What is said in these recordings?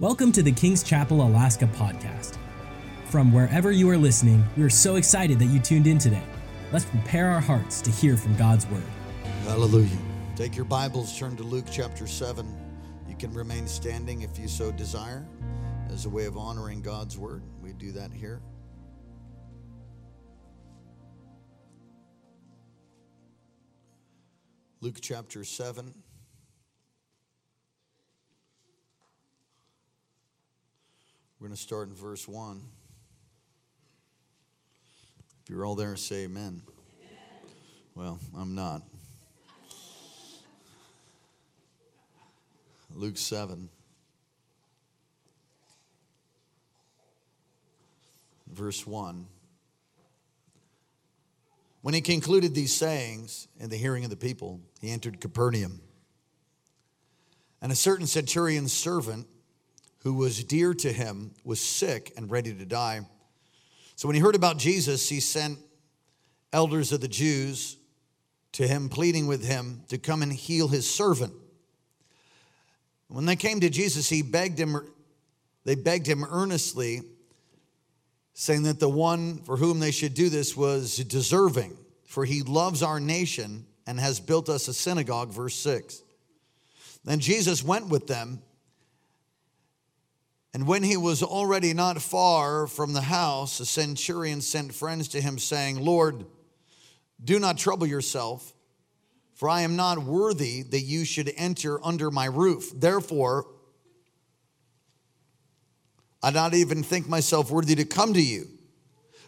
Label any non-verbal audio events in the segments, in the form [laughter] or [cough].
Welcome to the King's Chapel Alaska podcast. From wherever you are listening, we are so excited that you tuned in today. Let's prepare our hearts to hear from God's word. Hallelujah. Take your Bibles, turn to Luke chapter 7. You can remain standing if you so desire as a way of honoring God's word. We do that here. Luke chapter 7. We're going to start in verse 1. If you're all there, say amen. Well, I'm not. Luke 7, verse 1. When he concluded these sayings in the hearing of the people, he entered Capernaum. And a certain centurion's servant, who was dear to him, was sick and ready to die. So when he heard about Jesus, he sent elders of the Jews to him, pleading with him to come and heal his servant. When they came to Jesus, he begged him, they begged him earnestly, saying that the one for whom they should do this was deserving, for he loves our nation and has built us a synagogue, verse 6. Then Jesus went with them and when he was already not far from the house, a centurion sent friends to him, saying, Lord, do not trouble yourself, for I am not worthy that you should enter under my roof. Therefore, I do not even think myself worthy to come to you.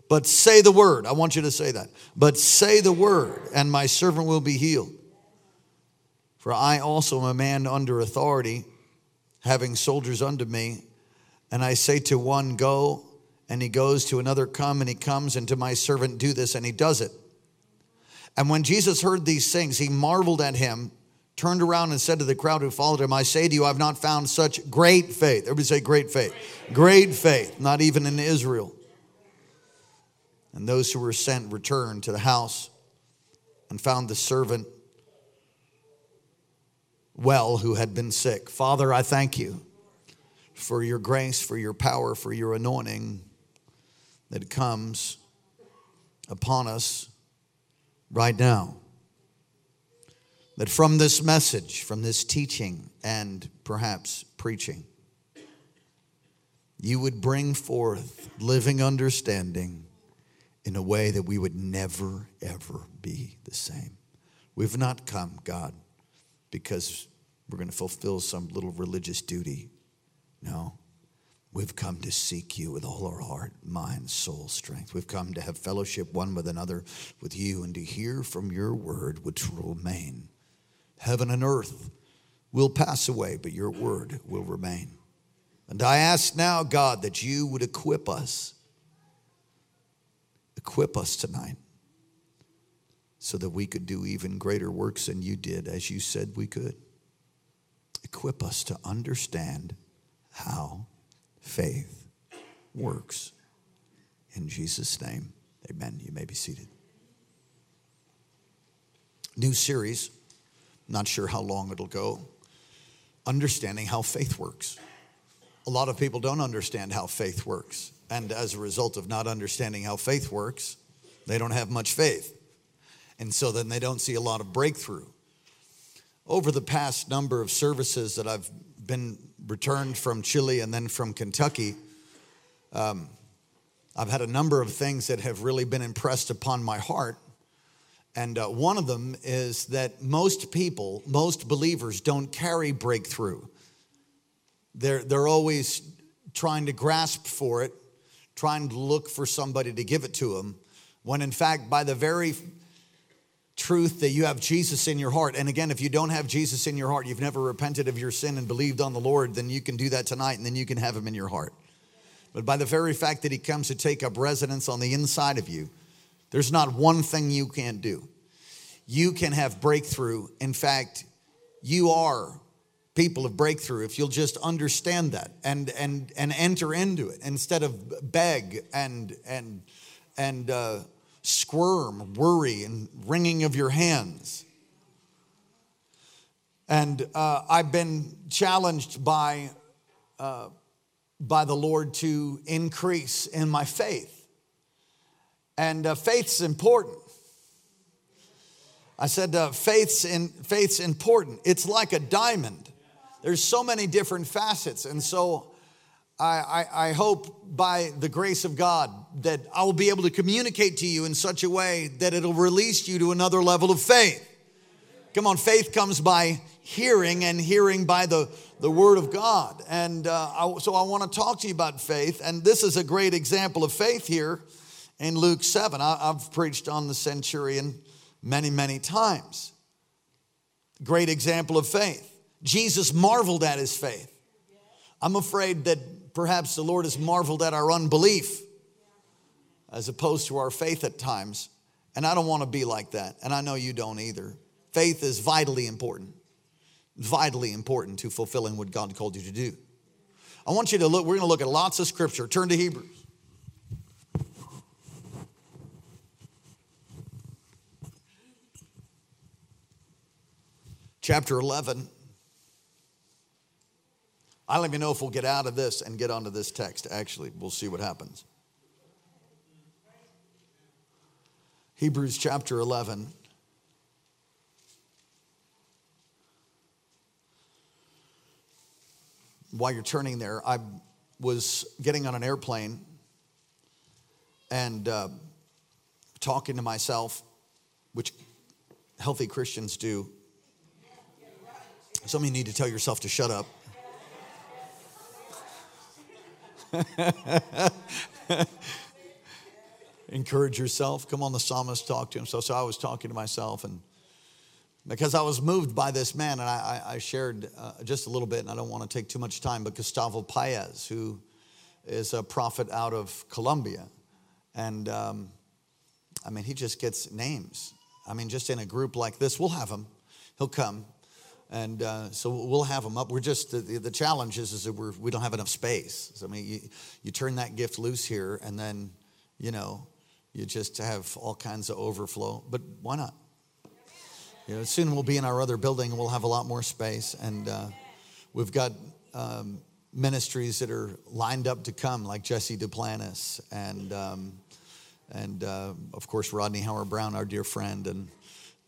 But say the word. I want you to say that. But say the word, and my servant will be healed. For I also am a man under authority, having soldiers under me and I say to one, Go, and he goes, to another, Come, and he comes, and to my servant, Do this, and he does it. And when Jesus heard these things, he marveled at him, turned around, and said to the crowd who followed him, I say to you, I've not found such great faith. Everybody say, Great faith. Great faith, not even in Israel. And those who were sent returned to the house and found the servant well who had been sick. Father, I thank you for your grace, for your power, for your anointing that comes upon us right now. That from this message, from this teaching, and perhaps preaching, you would bring forth living understanding in a way that we would never, ever be the same. We've not come, God, because we're going to fulfill some little religious duty. No. We've come to seek you with all our heart, mind, soul, strength. We've come to have fellowship one with another with you and to hear from your word, which will remain. Heaven and earth will pass away, but your word will remain. And I ask now, God, that you would equip us, equip us tonight, so that we could do even greater works than you did, as you said we could. Equip us to understand how faith works. In Jesus' name, amen. You may be seated. New series, not sure how long it'll go. Understanding how faith works. A lot of people don't understand how faith works. And as a result of not understanding how faith works, they don't have much faith. And so then they don't see a lot of breakthrough. Over the past number of services that I've been returned from Chile and then from Kentucky, um, I've had a number of things that have really been impressed upon my heart. And uh, one of them is that most people, most believers, don't carry breakthrough. They're, they're always trying to grasp for it, trying to look for somebody to give it to them, when in fact, by the very truth that you have Jesus in your heart. And again, if you don't have Jesus in your heart, you've never repented of your sin and believed on the Lord, then you can do that tonight and then you can have him in your heart. But by the very fact that he comes to take up residence on the inside of you, there's not one thing you can't do. You can have breakthrough. In fact, you are people of breakthrough if you'll just understand that and and and enter into it instead of beg and and and uh, squirm, worry, and wringing of your hands. And uh, I've been challenged by uh, by the Lord to increase in my faith. And uh, faith's important. I said, uh, faith's, in, faith's important. It's like a diamond. There's so many different facets. And so I, I, I hope by the grace of God that I will be able to communicate to you in such a way that it'll release you to another level of faith. Come on, faith comes by hearing and hearing by the, the word of God. And uh, I, so I want to talk to you about faith. And this is a great example of faith here in Luke 7. I, I've preached on the centurion many, many times. Great example of faith. Jesus marveled at his faith. I'm afraid that perhaps the Lord has marveled at our unbelief as opposed to our faith at times. And I don't want to be like that. And I know you don't either. Faith is vitally important, vitally important to fulfilling what God called you to do. I want you to look, we're going to look at lots of scripture. Turn to Hebrews. chapter 11. I don't even know if we'll get out of this and get onto this text. Actually, we'll see what happens. Hebrews chapter 11. While you're turning there, I was getting on an airplane and uh, talking to myself, which healthy Christians do some of you need to tell yourself to shut up. [laughs] Encourage yourself. Come on, the psalmist talked to him. So, so I was talking to myself, and because I was moved by this man, and I, I shared uh, just a little bit, and I don't want to take too much time, but Gustavo Paez, who is a prophet out of Colombia. And um, I mean, he just gets names. I mean, just in a group like this, we'll have him. He'll come and uh, so we'll have them up. We're just the, the challenge is, is that we're, we don't have enough space. So I mean, you, you turn that gift loose here, and then you know you just have all kinds of overflow. But why not? You know, soon we'll be in our other building, and we'll have a lot more space, and uh, we've got um, ministries that are lined up to come, like Jesse Duplantis, and um, and uh, of course Rodney Howard-Browne, our dear friend, and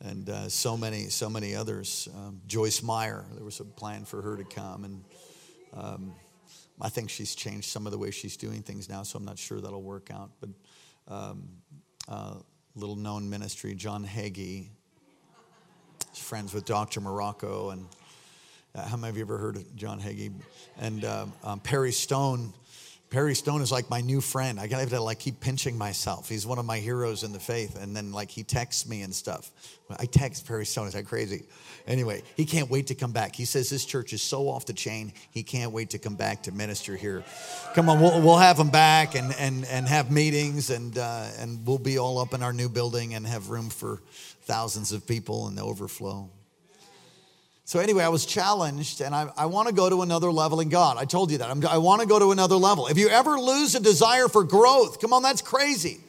and uh, so many, so many others. Um, Joyce Meyer, there was a plan for her to come, and um, I think she's changed some of the way she's doing things now, so I'm not sure that'll work out. But um, uh, little known ministry, John Hagee, friends with Dr. Morocco, and uh, how many of you ever heard of John Hagee? And uh, um, Perry Stone Perry Stone is like my new friend. I gotta like keep pinching myself. He's one of my heroes in the faith. And then like he texts me and stuff. I text Perry Stone. Is that crazy? Anyway, he can't wait to come back. He says this church is so off the chain. He can't wait to come back to minister here. Come on, we'll, we'll have him back and and and have meetings and uh, and we'll be all up in our new building and have room for thousands of people and the overflow. So, anyway, I was challenged and I, I want to go to another level in God. I told you that. I'm, i want to go to another level. If you ever lose a desire for growth, come on, that's crazy.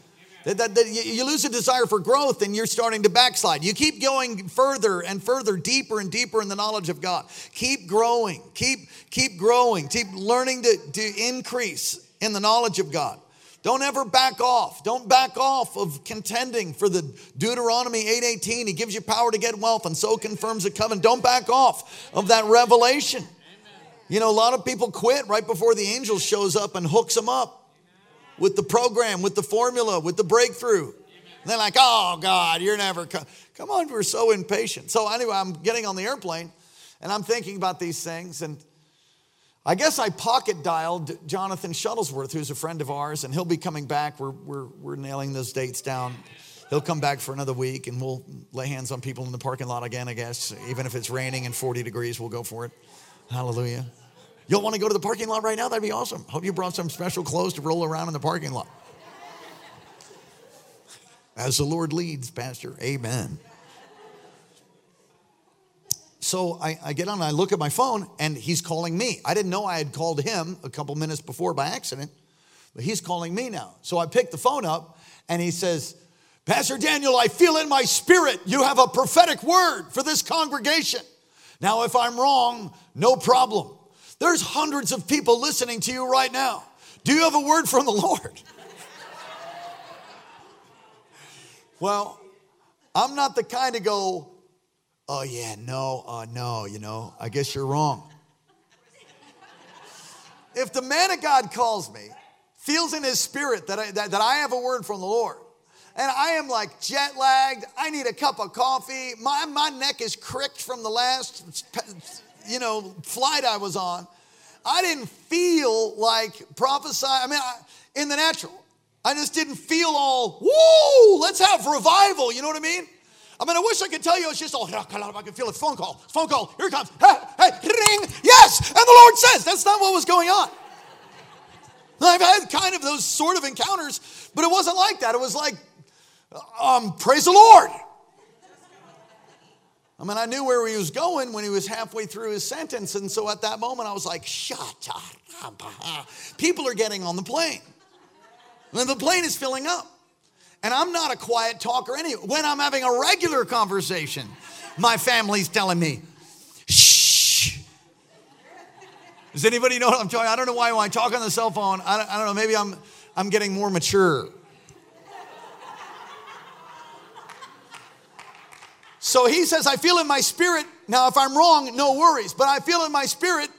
That, that, that you lose a desire for growth and you're starting to backslide. You keep going further and further, deeper and deeper in the knowledge of God. Keep growing, keep, keep growing, keep learning to, to increase in the knowledge of God. Don't ever back off. Don't back off of contending for the Deuteronomy 8:18. He gives you power to get wealth and so confirms the covenant. Don't back off of that revelation. You know, a lot of people quit right before the angel shows up and hooks them up with the program, with the formula, with the breakthrough. And they're like, oh, God, you're never co-. Come on, we're so impatient. So, anyway, I'm getting on the airplane and I'm thinking about these things. And I guess I pocket dialed Jonathan Shuttlesworth, who's a friend of ours, and he'll be coming back. We're, we're, we're nailing those dates down. He'll come back for another week and we'll lay hands on people in the parking lot again, I guess. Even if it's raining and 40 degrees, we'll go for it. Hallelujah. You'll want to go to the parking lot right now? That'd be awesome. Hope you brought some special clothes to roll around in the parking lot. As the Lord leads, Pastor. Amen. So I, I, get on and I look at my phone and he's calling me. I didn't know I had called him a couple minutes before by accident, but he's calling me now. So I pick the phone up and he says, Pastor Daniel, I feel in my spirit you have a prophetic word for this congregation. Now, if I'm wrong, no problem. There's hundreds of people listening to you right now. Do you have a word from the Lord? [laughs] well, I'm not the kind to go, oh, yeah, no, uh, no, you know, I guess you're wrong. if the man of God calls me, feels in his spirit that I, that, that I have a word from the Lord, and I am like jet lagged, I need a cup of coffee, my, my neck is cricked from the last, you know, flight I was on. I didn't feel like prophesy. I mean, I, in the natural, I just didn't feel all, woo, let's have revival. You know what I mean? I mean, I wish I could tell you it's just all, I can feel it. Phone call, phone call, here it comes. Hey, hey, ring, yes. And the Lord says, that's not what was going on. I've had kind of those sort of encounters, but it wasn't like that. It was like, um, praise the Lord. I mean, I knew where he was going when he was halfway through his sentence. And so at that moment, I was like, shut up. People are getting on the plane. And the plane is filling up. And I'm not a quiet talker anyway. When I'm having a regular conversation, my family's telling me, shh. Does anybody know what I'm talking? I don't know why when I talk on the cell phone, I don't, I don't know, maybe I'm, I'm getting more mature. So he says, I feel in my spirit. Now, if I'm wrong, no worries, but I feel in my spirit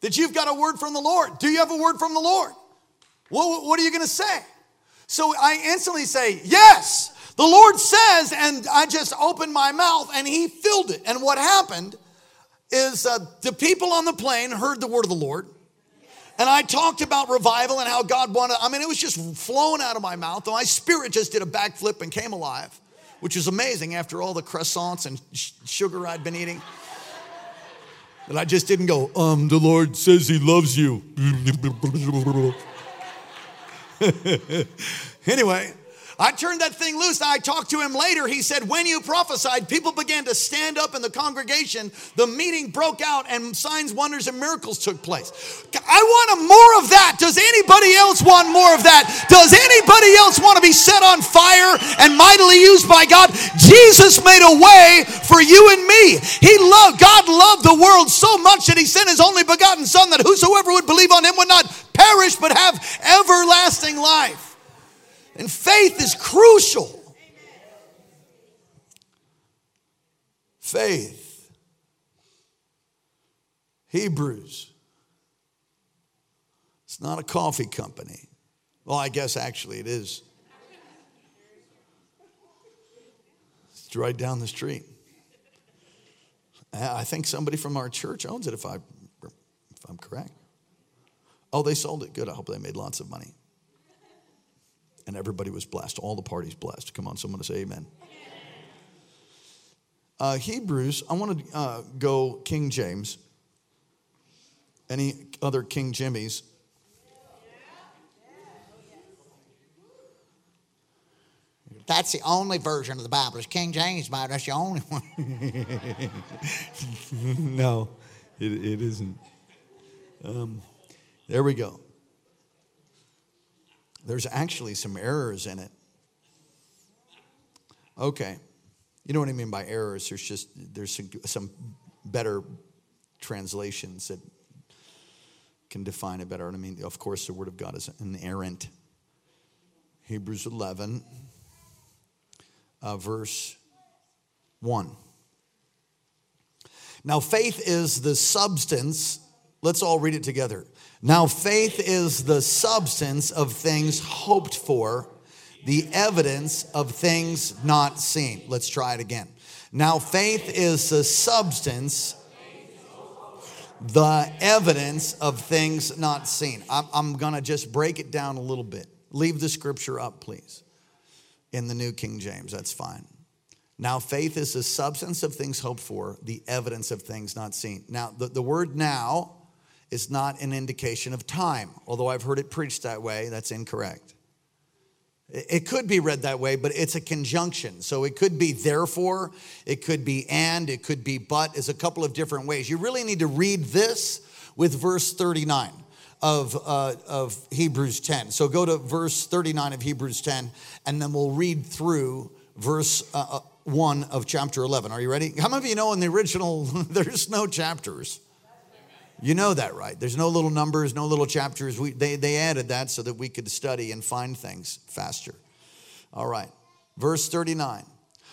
that you've got a word from the Lord. Do you have a word from the Lord? What, what are you going to say? So I instantly say, Yes, the Lord says, and I just opened my mouth and he filled it. And what happened is uh, the people on the plane heard the word of the Lord. And I talked about revival and how God wanted, I mean, it was just flowing out of my mouth. My spirit just did a backflip and came alive which is amazing after all the croissants and sugar I'd been eating. That I just didn't go, um, the Lord says he loves you. [laughs] [laughs] anyway, I turned that thing loose. I talked to him later. He said, When you prophesied, people began to stand up in the congregation. The meeting broke out, and signs, wonders, and miracles took place. I want more of that. Does anybody else want more of that? Does anybody else want to be set on fire and mightily used by God? Jesus made a way for you and me. He loved, God loved the world so much that He sent His only begotten Son that whosoever would believe on Him would not perish but have everlasting life. And faith is crucial. Faith. Hebrews. It's not a coffee company. Well, I guess actually it is. It's right down the street. I think somebody from our church owns it if, I, if I'm correct. Oh, they sold it. Good. I hope they made lots of money and everybody was blessed. All the parties blessed. Come on, someone to say amen. Uh, Hebrews, I want to uh, go King James. Any other King Jimmies? That's the only version of the Bible. It's King James Bible. That's the only one. [laughs] no, it, it isn't. Um, there we go. There's actually some errors in it. Okay. You know what I mean by errors? There's just there's some, some better translations that can define it better. I mean, of course, the Word of God is inerrant. Hebrews 11, uh, verse 1. Now, faith is the substance. Let's all read it together. Now, faith is the substance of things hoped for, the evidence of things not seen. Let's try it again. Now, faith is the substance, the evidence of things not seen. I'm, I'm going to just break it down a little bit. Leave the scripture up, please, in the New King James. That's fine. Now, faith is the substance of things hoped for, the evidence of things not seen. Now, the, the word now is not an indication of time, although I've heard it preached that way, that's incorrect. It could be read that way, but it's a conjunction. So it could be therefore, it could be and, it could be but, is a couple of different ways. You really need to read this with verse 39 of, uh, of Hebrews 10. So go to verse 39 of Hebrews 10, and then we'll read through verse uh, uh 1 of chapter 11. Are you ready? How many of you know in the original, [laughs] there's no chapters? You know that, right? There's no little numbers, no little chapters. We, they, they added that so that we could study and find things faster. All right. Verse 39.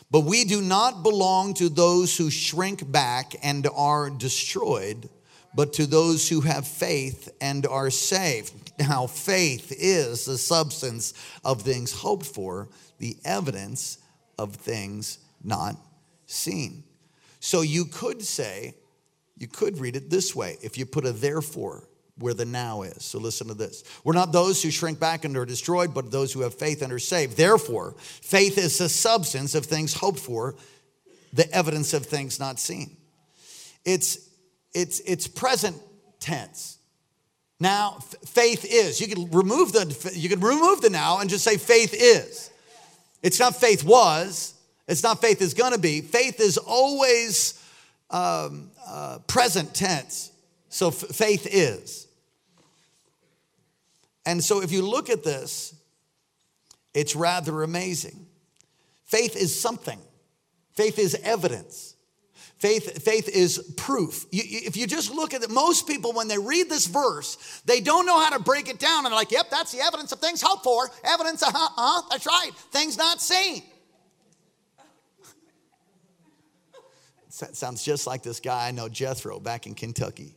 But we do not belong to those who shrink back and are destroyed, but to those who have faith and are saved. Now, faith is the substance of things hoped for, the evidence of things not seen. So you could say, you could read it this way if you put a therefore where the now is. So listen to this. We're not those who shrink back and are destroyed, but those who have faith and are saved. Therefore, faith is the substance of things hoped for, the evidence of things not seen. It's it's it's present tense. Now, f- faith is. You can remove the you can remove the now and just say faith is. It's not faith was. It's not faith is going to be. Faith is always um, uh, present tense. So f- faith is. And so if you look at this, it's rather amazing. Faith is something, faith is evidence. Faith, faith is proof. You, if you just look at it, most people, when they read this verse, they don't know how to break it down. And they're like, yep, that's the evidence of things hoped for. Evidence, uh huh, uh-huh, that's right. Things not seen. Sounds just like this guy I know, Jethro, back in Kentucky.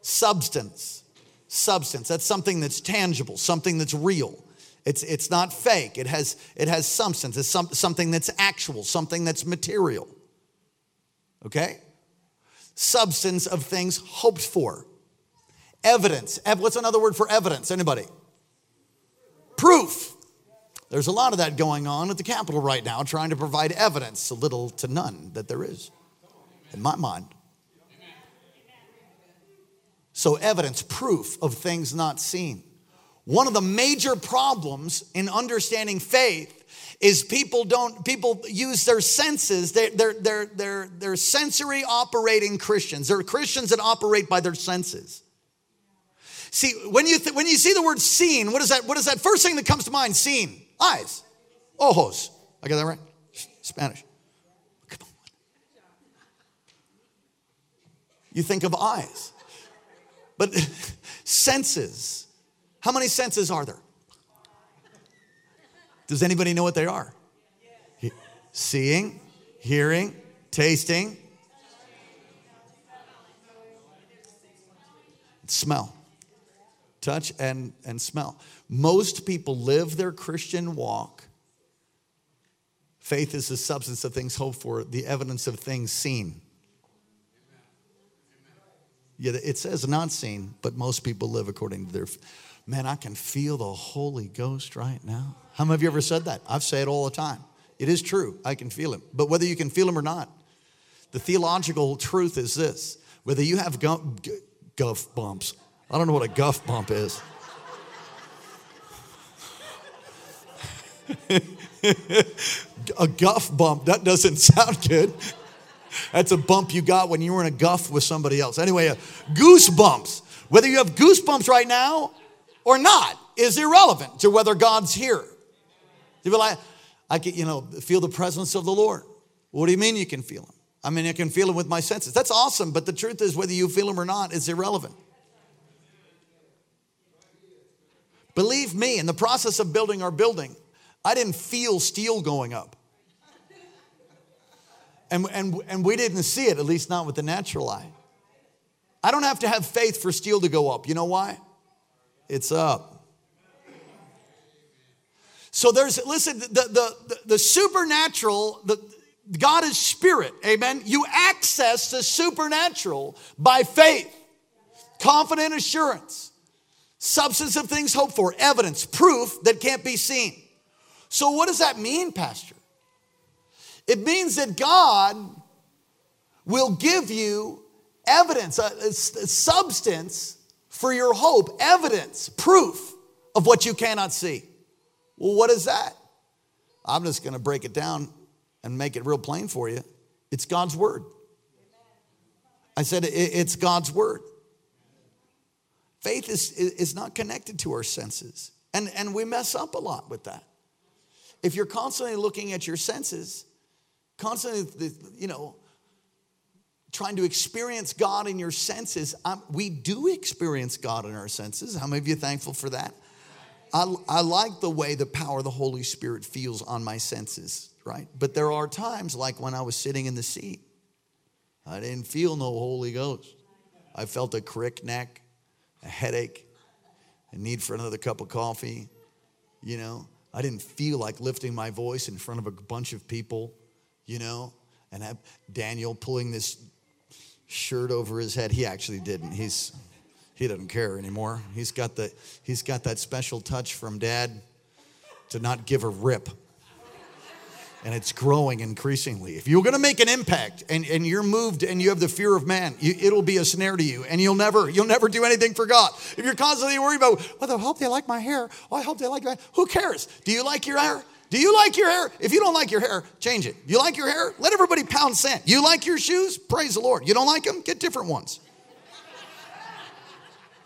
Substance. Substance. That's something that's tangible, something that's real. It's, it's not fake. It has, it has substance. It's some, something that's actual, something that's material. Okay? Substance of things hoped for. Evidence. What's another word for evidence? Anybody? Proof. There's a lot of that going on at the Capitol right now, trying to provide evidence, a little to none that there is, in my mind. So, evidence, proof of things not seen. One of the major problems in understanding faith is people don't people use their senses they're, they're, they're, they're, they're sensory operating christians they're christians that operate by their senses see when you th- when you see the word seen what is that what is that first thing that comes to mind seen Eyes. Ojos. I got that right? Spanish. Come on. You think of eyes. But [laughs] senses. How many senses are there? Does anybody know what they are? Seeing, hearing, tasting, smell touch and, and smell. Most people live their Christian walk. Faith is the substance of things hoped for, the evidence of things seen. Yeah, it says not seen, but most people live according to their. Man, I can feel the Holy Ghost right now. How many of you ever said that? I've said it all the time. It is true. I can feel him. But whether you can feel him or not, the theological truth is this whether you have guff bumps, I don't know what a guff bump is. [laughs] a guff bump, that doesn't [laughs] sound good. That's a bump you got when you were in a guff with somebody else. Anyway, uh, goosebumps. Whether you have goosebumps right now or not is irrelevant to whether God's here. You feel like, I can, you know, feel the presence of the Lord. What do you mean you can feel him? I mean, I can feel him with my senses. That's awesome, but the truth is, whether you feel him or not is irrelevant. Believe me, in the process of building our building, I didn't feel steel going up. And, and, and we didn't see it, at least not with the natural eye. I don't have to have faith for steel to go up. You know why? It's up. So there's, listen, the, the, the, the supernatural, the, God is spirit, amen? You access the supernatural by faith, confident assurance substance of things hoped for, evidence, proof that can't be seen. So, what does that mean, Pastor? It means that God will give you evidence, a, a, substance for your hope, evidence, proof of what you cannot see. Well, what is that? I'm just going to break it down and make it real plain for you. It's God's word. I said it's God's word. Faith is, is not connected to our senses. And, and we mess up a lot with that. If you're constantly looking at your senses, constantly, you know, trying to experience God in your senses. Um, we do experience God in our senses. How many of you are thankful for that? I, I like the way the power of the Holy Spirit feels on my senses, right? But there are times, like when I was sitting in the seat, I didn't feel no Holy Ghost. I felt a crick neck, a headache, a need for another cup of coffee. You know, I didn't feel like lifting my voice in front of a bunch of people, you know, and have Daniel pulling this shirt over his head. He actually didn't. He's he doesn't care anymore. He's got the he's got that special touch from dad to not give a rip. And it's growing increasingly. If you're gonna make an impact and, and you're moved and you have the fear of man, you, it'll be a snare to you and you'll never, you'll never do anything for God. If you're constantly worried about, well, I hope they like my hair. Oh, I hope they like my hair. who cares? Do you like your hair? Do you like your hair? If you don't like your hair, change it. You like your hair? Let everybody pound sand. You like your shoes? Praise the Lord. You don't like them? Get different ones.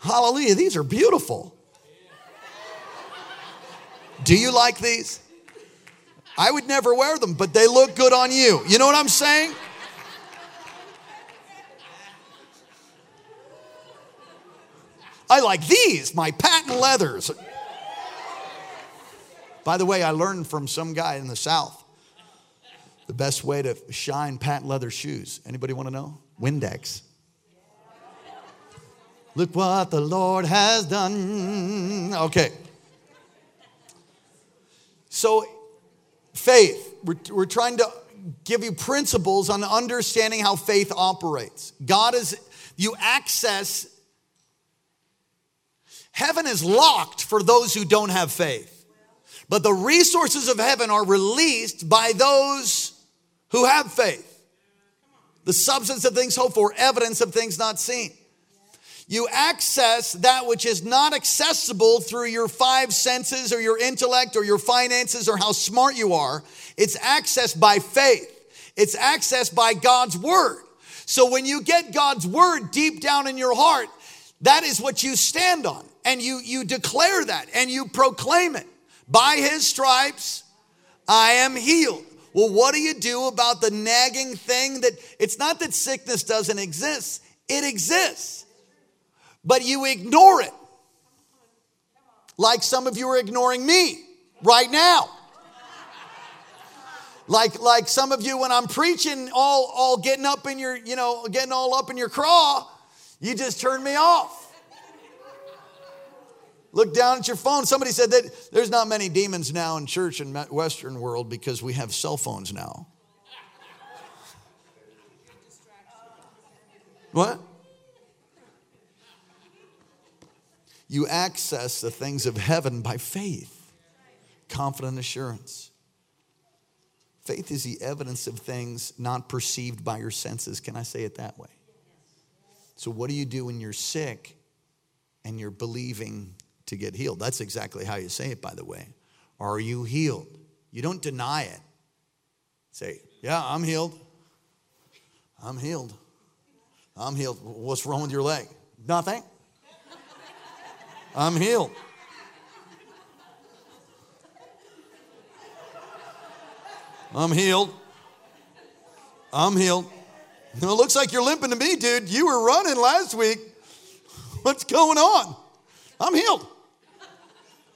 Hallelujah. These are beautiful. Do you like these? I would never wear them, but they look good on you. You know what I'm saying? I like these, my patent leathers. By the way, I learned from some guy in the South the best way to shine patent leather shoes. Anybody want to know? Windex. Look what the Lord has done. Okay. So, faith, we're, we're trying to give you principles on understanding how faith operates. God is, you access, heaven is locked for those who don't have faith. But the resources of heaven are released by those who have faith. The substance of things hoped for, evidence of things not seen. You access that which is not accessible through your five senses or your intellect or your finances or how smart you are. It's accessed by faith. It's accessed by God's word. So when you get God's word deep down in your heart, that is what you stand on. And you, you declare that and you proclaim it. By his stripes, I am healed. Well, what do you do about the nagging thing that it's not that sickness doesn't exist, it exists, but you ignore it. Like some of you are ignoring me right now. Like, like some of you, when I'm preaching, all, all getting up in your, you know, getting all up in your craw, you just turn me off. Look down at your phone. Somebody said that there's not many demons now in church in Western world because we have cell phones now. What? You access the things of heaven by faith, confident assurance. Faith is the evidence of things not perceived by your senses. Can I say it that way? So, what do you do when you're sick and you're believing to get healed? That's exactly how you say it, by the way. Are you healed? You don't deny it. Say, Yeah, I'm healed. I'm healed. I'm healed. What's wrong with your leg? Nothing. I'm healed. I'm healed. I'm healed. It looks like you're limping to me, dude. You were running last week. What's going on? I'm healed.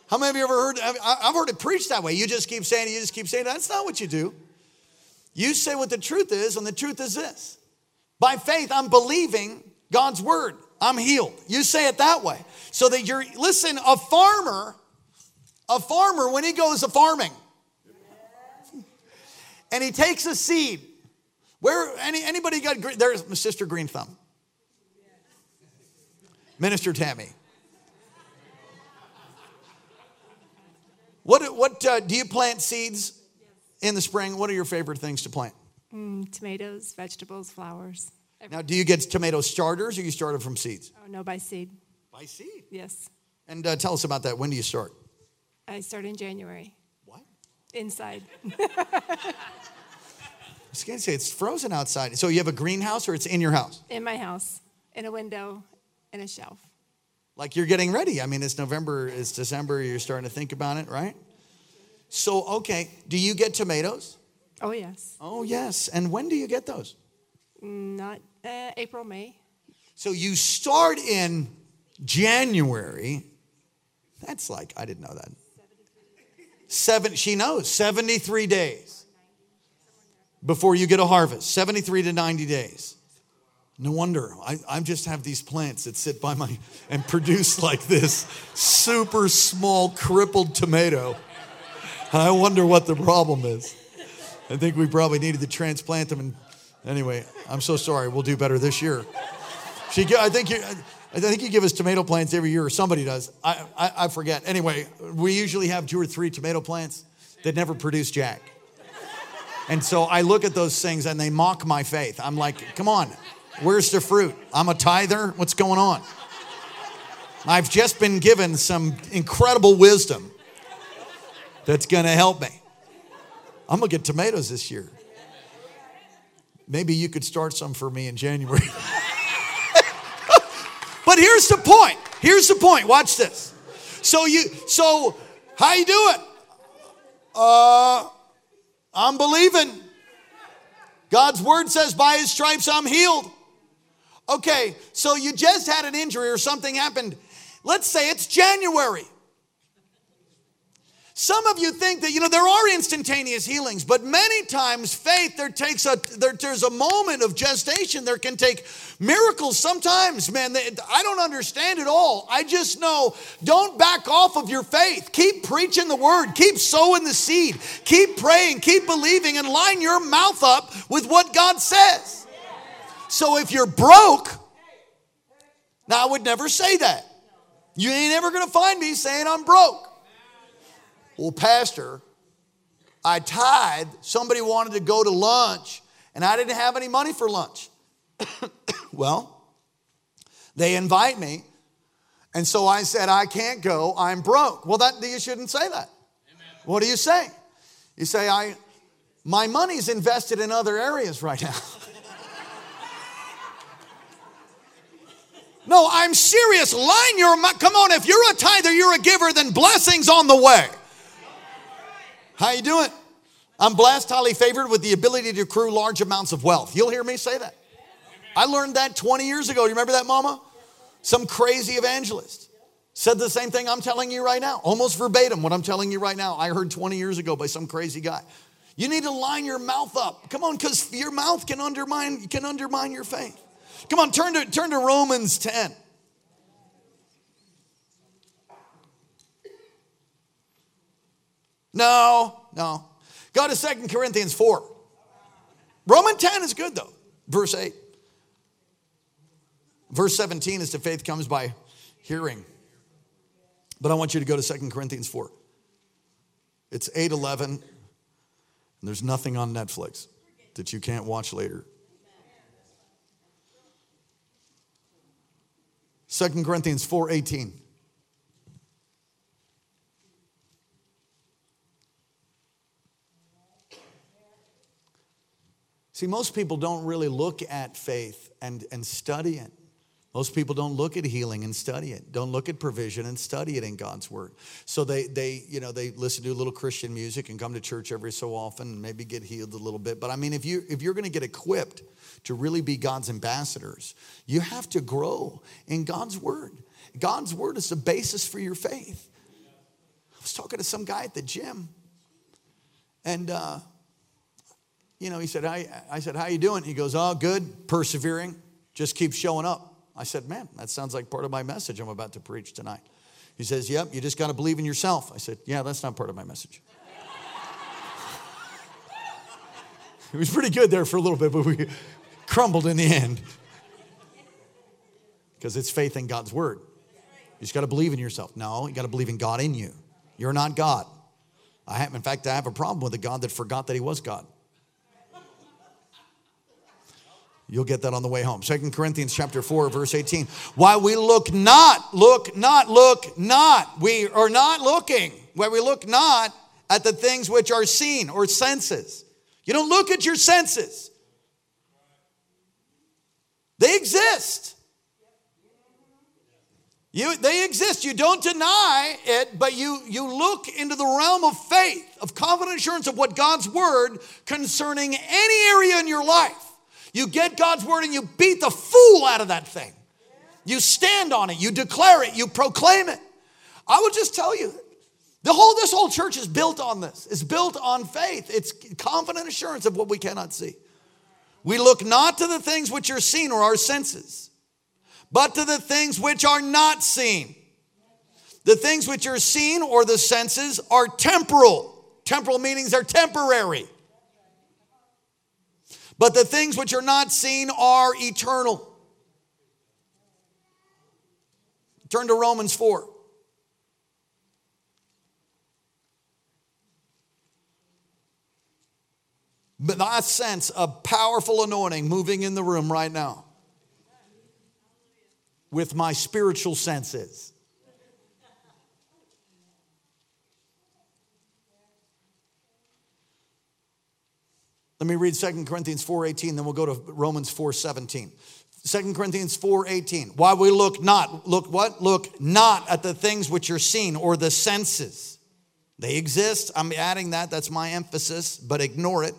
How many of you ever heard? I've heard it preached that way. You just keep saying it, you just keep saying it. That's not what you do. You say what the truth is, and the truth is this. By faith, I'm believing God's word. I'm healed. You say it that way. So that you're, listen, a farmer, a farmer, when he goes a farming, and he takes a seed. Where any, anybody got there's my sister Green Thumb. Minister Tammy. What, what uh, do you plant seeds in the spring? What are your favorite things to plant? Mm, tomatoes, vegetables, flowers. Now, do you get tomato starters or you started from seeds? Oh, no, by seed. By see. Yes. And uh, tell us about that. When do you start? I start in January. What? Inside. [laughs] I was going to say it's frozen outside. So you have a greenhouse or it's in your house? In my house, in a window, in a shelf. Like you're getting ready. I mean, it's November, it's December, you're starting to think about it, right? So, okay, do you get tomatoes? Oh, yes. Oh, yes. And when do you get those? Not uh, April, May. So you start in January. That's like, I didn't know that. Seven, she knows, 73 days before you get a harvest, 73 to 90 days. No wonder. I, I just have these plants that sit by my and produce like this super small crippled tomato. I wonder what the problem is. I think we probably needed to transplant them. And anyway, I'm so sorry. We'll do better this year. She, I think you, I think you give us tomato plants every year, or somebody does. I, I, I forget. Anyway, we usually have two or three tomato plants that never produce jack. And so I look at those things and they mock my faith. I'm like, come on, where's the fruit? I'm a tither. What's going on? I've just been given some incredible wisdom that's going to help me. I'm going to get tomatoes this year. Maybe you could start some for me in January. [laughs] but here's the point. Here's the point. Watch this. So you so how you doing? Uh I'm believing. God's word says by his stripes I'm healed. Okay, so you just had an injury or something happened. Let's say it's January. Some of you think that, you know, there are instantaneous healings, but many times faith, there takes a, there, there's a moment of gestation. There can take miracles sometimes, man. They, I don't understand it all. I just know don't back off of your faith. Keep preaching the word, keep sowing the seed, keep praying, keep believing, and line your mouth up with what God says. So if you're broke, now I would never say that. You ain't ever gonna find me saying I'm broke. Well, Pastor, I tithe. Somebody wanted to go to lunch, and I didn't have any money for lunch. [coughs] well, they invite me, and so I said, I can't go. I'm broke. Well, that you shouldn't say that. Amen. What do you say? You say, I my money's invested in other areas right now. [laughs] no, I'm serious. Line your come on. If you're a tither, you're a giver, then blessings on the way. How you doing? I'm blessed, highly favored with the ability to accrue large amounts of wealth. You'll hear me say that. I learned that 20 years ago. You remember that, mama? Some crazy evangelist said the same thing I'm telling you right now, almost verbatim what I'm telling you right now. I heard 20 years ago by some crazy guy. You need to line your mouth up. Come on, because your mouth can undermine, can undermine your faith. Come on, turn to, turn to Romans 10. No, no. Go to Second Corinthians 4. Roman 10 is good though. Verse 8. Verse 17 is to faith comes by hearing. But I want you to go to Second Corinthians 4. It's 8:11 and there's nothing on Netflix that you can't watch later. Second Corinthians 4:18. See, most people don't really look at faith and, and study it. Most people don't look at healing and study it. Don't look at provision and study it in God's word. So they they you know they listen to a little Christian music and come to church every so often and maybe get healed a little bit. But I mean, if you if you're going to get equipped to really be God's ambassadors, you have to grow in God's word. God's word is the basis for your faith. I was talking to some guy at the gym, and uh, you know, he said, I, I said, how you doing? He goes, oh, good, persevering, just keep showing up. I said, man, that sounds like part of my message I'm about to preach tonight. He says, yep, you just got to believe in yourself. I said, yeah, that's not part of my message. [laughs] it was pretty good there for a little bit, but we crumbled in the end. Because it's faith in God's word. You just got to believe in yourself. No, you got to believe in God in you. You're not God. I have, in fact, I have a problem with a God that forgot that he was God. You'll get that on the way home. Second Corinthians chapter 4, verse 18. Why we look not, look not, look not. We are not looking. Why we look not at the things which are seen or senses. You don't look at your senses. They exist. You, they exist. You don't deny it, but you, you look into the realm of faith, of confident assurance of what God's word concerning any area in your life. You get God's word and you beat the fool out of that thing. You stand on it, you declare it, you proclaim it. I will just tell you, the whole this whole church is built on this. It's built on faith. It's confident assurance of what we cannot see. We look not to the things which are seen or our senses, but to the things which are not seen. The things which are seen or the senses are temporal. Temporal meanings they're temporary. But the things which are not seen are eternal. Turn to Romans 4. But I sense a powerful anointing moving in the room right now with my spiritual senses. Let me read 2 Corinthians 4:18 then we'll go to Romans 4:17. 2 Corinthians 4:18. Why we look not look what? Look not at the things which are seen or the senses. They exist. I'm adding that. That's my emphasis, but ignore it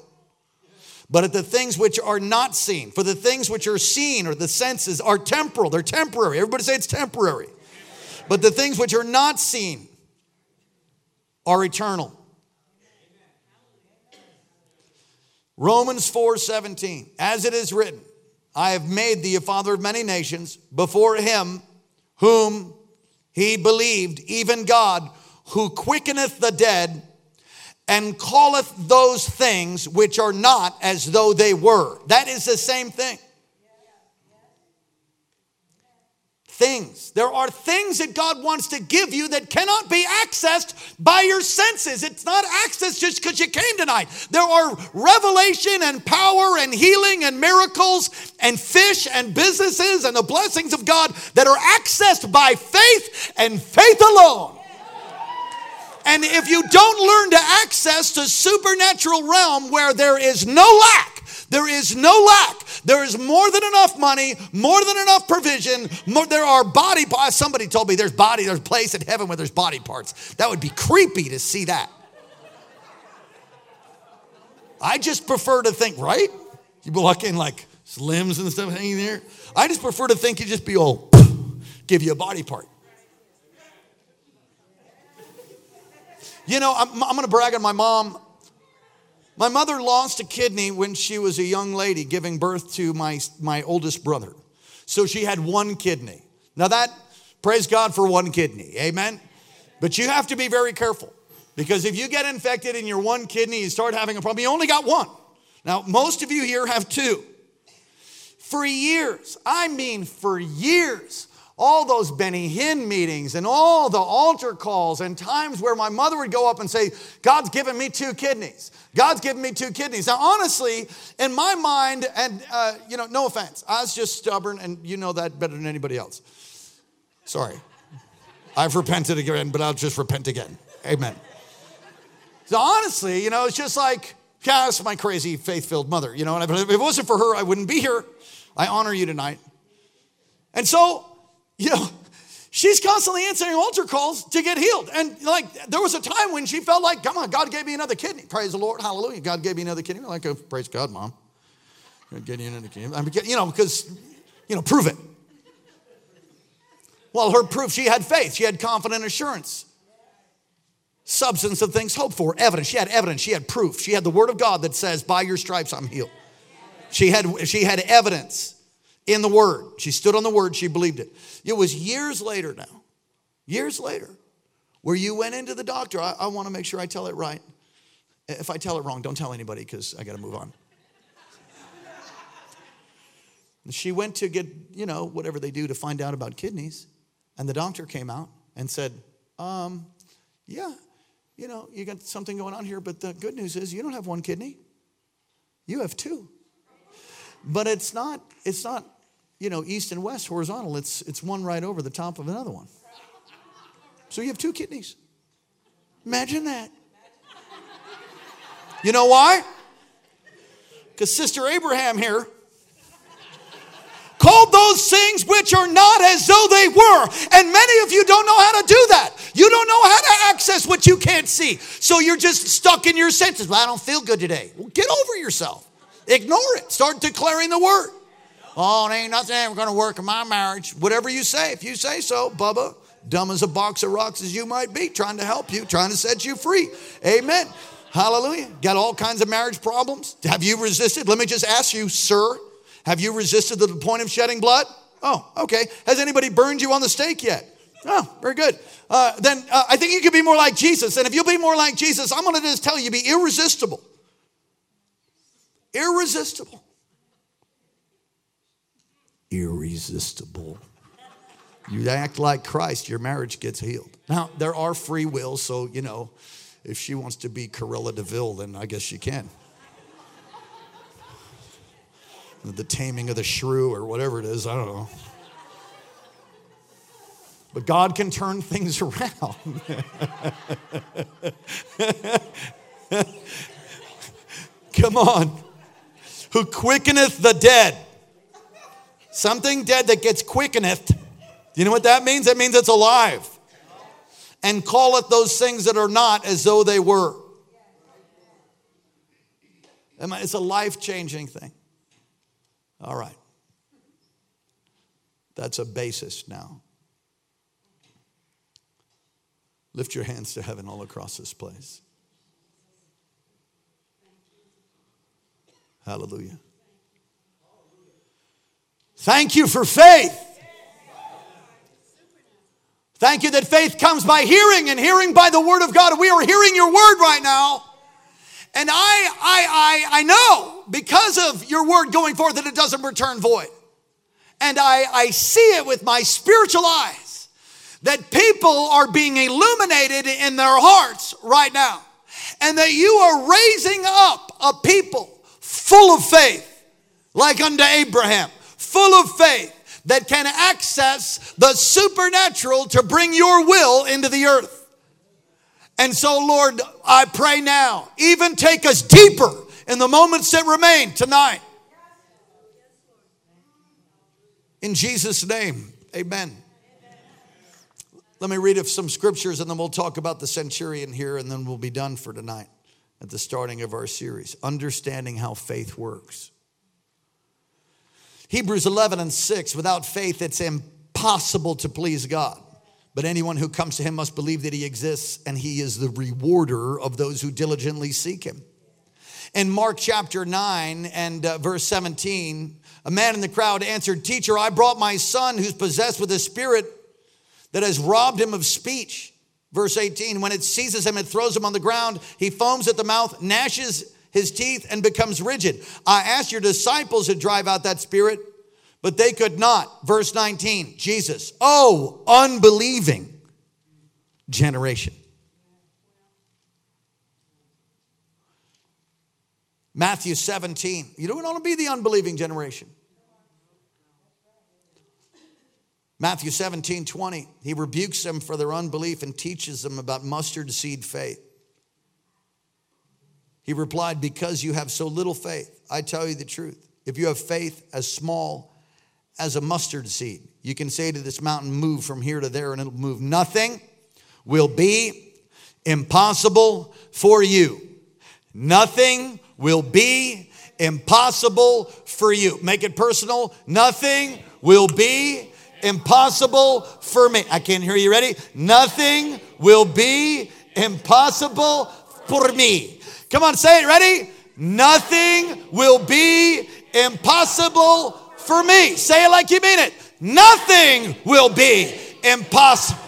but at the things which are not seen. For the things which are seen or the senses are temporal, they're temporary. Everybody say it's temporary. But the things which are not seen are eternal. Romans 4 17, as it is written, I have made thee a father of many nations before him whom he believed, even God, who quickeneth the dead and calleth those things which are not as though they were. That is the same thing. Things. There are things that God wants to give you that cannot be accessed by your senses. It's not accessed just because you came tonight. There are revelation and power and healing and miracles and fish and businesses and the blessings of God that are accessed by faith and faith alone. And if you don't learn to access the supernatural realm where there is no lack, there is no lack. There is more than enough money, more than enough provision. More, there are body parts. Somebody told me there's body, there's place in heaven where there's body parts. That would be creepy to see that. I just prefer to think, right? You be looking like limbs and stuff hanging there. I just prefer to think you just be all [clears throat] give you a body part. You know, I'm, I'm going to brag on my mom. My mother lost a kidney when she was a young lady giving birth to my, my oldest brother. So she had one kidney. Now, that, praise God for one kidney. Amen. But you have to be very careful because if you get infected in your one kidney, you start having a problem. You only got one. Now, most of you here have two. For years, I mean for years, all those Benny Hinn meetings and all the altar calls and times where my mother would go up and say, God's given me two kidneys. God's given me two kidneys. Now, honestly, in my mind, and uh, you know, no offense, I was just stubborn, and you know that better than anybody else. Sorry. I've repented again, but I'll just repent again. Amen. So honestly, you know, it's just like, yeah, my crazy faith-filled mother. You know, and if it wasn't for her, I wouldn't be here. I honor you tonight. And so you know, she's constantly answering altar calls to get healed. And like, there was a time when she felt like, come on, God gave me another kidney. Praise the Lord. Hallelujah. God gave me another kidney. Like, oh, praise God, mom. God gave you another kidney. I mean, you know, because, you know, prove it. Well, her proof, she had faith. She had confident assurance. Substance of things hoped for, evidence. She had evidence. She had proof. She had the word of God that says, by your stripes I'm healed. She had, she had evidence in the word. She stood on the word, she believed it. It was years later now, years later, where you went into the doctor. I, I want to make sure I tell it right. If I tell it wrong, don't tell anybody because I got to move on. she went to get, you know, whatever they do to find out about kidneys. And the doctor came out and said, um, Yeah, you know, you got something going on here, but the good news is you don't have one kidney, you have two. But it's not, it's not you know, east and west horizontal. It's, it's one right over the top of another one. So you have two kidneys. Imagine that. You know why? Because Sister Abraham here called those things which are not as though they were. And many of you don't know how to do that. You don't know how to access what you can't see. So you're just stuck in your senses. Well, I don't feel good today. Well, get over yourself. Ignore it. Start declaring the word. Oh, it ain't nothing going to work in my marriage. Whatever you say, if you say so, Bubba, dumb as a box of rocks as you might be, trying to help you, trying to set you free. Amen. Hallelujah. Got all kinds of marriage problems? Have you resisted? Let me just ask you, sir, have you resisted to the point of shedding blood? Oh, okay. Has anybody burned you on the stake yet? Oh, very good. Uh, then uh, I think you could be more like Jesus. And if you'll be more like Jesus, I'm going to just tell you, be irresistible. Irresistible. Irresistible. You act like Christ, your marriage gets healed. Now, there are free wills, so, you know, if she wants to be Cruella de Vil, then I guess she can. The taming of the shrew or whatever it is, I don't know. But God can turn things [laughs] around. Come on. Who quickeneth the dead. Something dead that gets quickeneth. You know what that means? That means it's alive. And calleth those things that are not as though they were. It's a life changing thing. All right. That's a basis now. Lift your hands to heaven all across this place. Hallelujah. Thank you for faith. Thank you that faith comes by hearing and hearing by the word of God. We are hearing your word right now. And I, I, I, I know because of your word going forth that it doesn't return void. And I, I see it with my spiritual eyes that people are being illuminated in their hearts right now. And that you are raising up a people full of faith, like unto Abraham, full of faith that can access the supernatural to bring your will into the earth. And so, Lord, I pray now, even take us deeper in the moments that remain tonight. In Jesus' name, amen. Let me read some scriptures and then we'll talk about the centurion here and then we'll be done for tonight at the starting of our series Understanding How Faith Works. Hebrews 11 and 6 without faith, it's impossible to please God. But anyone who comes to him must believe that he exists and he is the rewarder of those who diligently seek him. In Mark chapter 9 and uh, verse 17, a man in the crowd answered, Teacher, I brought my son who's possessed with a spirit that has robbed him of speech. Verse 18, when it seizes him, it throws him on the ground. He foams at the mouth, gnashes his teeth, and becomes rigid. I asked your disciples to drive out that spirit but they could not. Verse 19, Jesus, oh, unbelieving generation. Matthew 17, you don't want to be the unbelieving generation. Matthew 17, 20, he rebukes them for their unbelief and teaches them about mustard seed faith. He replied, Because you have so little faith, I tell you the truth. If you have faith as small as a mustard seed. You can say to this mountain, move from here to there, and it'll move. Nothing will be impossible for you. Nothing will be impossible for you. Make it personal. Nothing will be impossible for me. I can't hear you. Ready? Nothing will be impossible for me. Come on, say it. Ready? Nothing will be impossible for me. Say it like you mean it. Nothing will be impossible.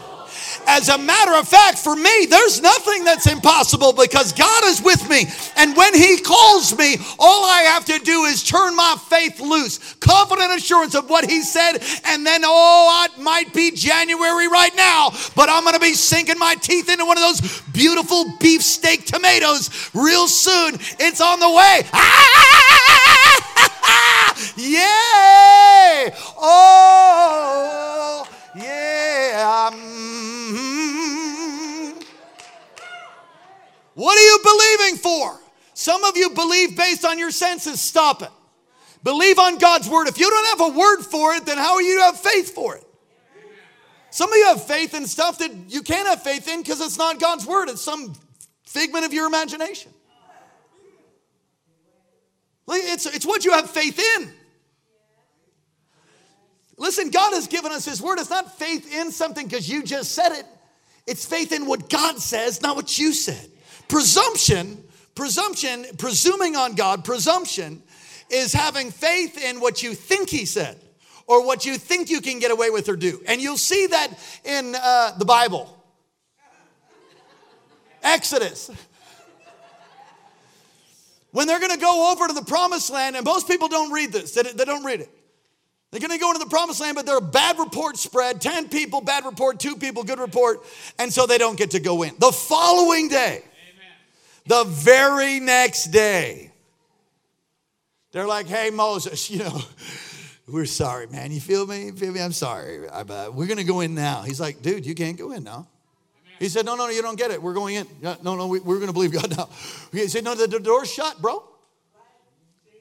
As a matter of fact, for me, there's nothing that's impossible because God is with me. And when He calls me, all I have to do is turn my faith loose, confident assurance of what He said. And then, oh, it might be January right now, but I'm going to be sinking my teeth into one of those beautiful beefsteak tomatoes real soon. It's on the way. [laughs] Yay! Oh, yeah. Mm-hmm. What are you believing for? Some of you believe based on your senses. Stop it. Believe on God's word. If you don't have a word for it, then how are you to have faith for it? Some of you have faith in stuff that you can't have faith in because it's not God's word. It's some figment of your imagination. It's, it's what you have faith in. Listen, God has given us His word. It's not faith in something because you just said it, it's faith in what God says, not what you said. Presumption, presumption, presuming on God, presumption is having faith in what you think He said or what you think you can get away with or do. And you'll see that in uh, the Bible. Exodus. When they're gonna go over to the promised land, and most people don't read this, they, they don't read it. They're gonna go into the promised land, but there are bad reports spread 10 people, bad report, two people, good report, and so they don't get to go in. The following day, the very next day, they're like, hey, Moses, [laughs] you know, we're sorry, man. You feel me? You feel me? I'm sorry. I'm, uh, we're going to go in now. He's like, dude, you can't go in now. He said, no, no, you don't get it. We're going in. No, no, we, we're going to believe God now. He said, no, the, the door's shut, bro.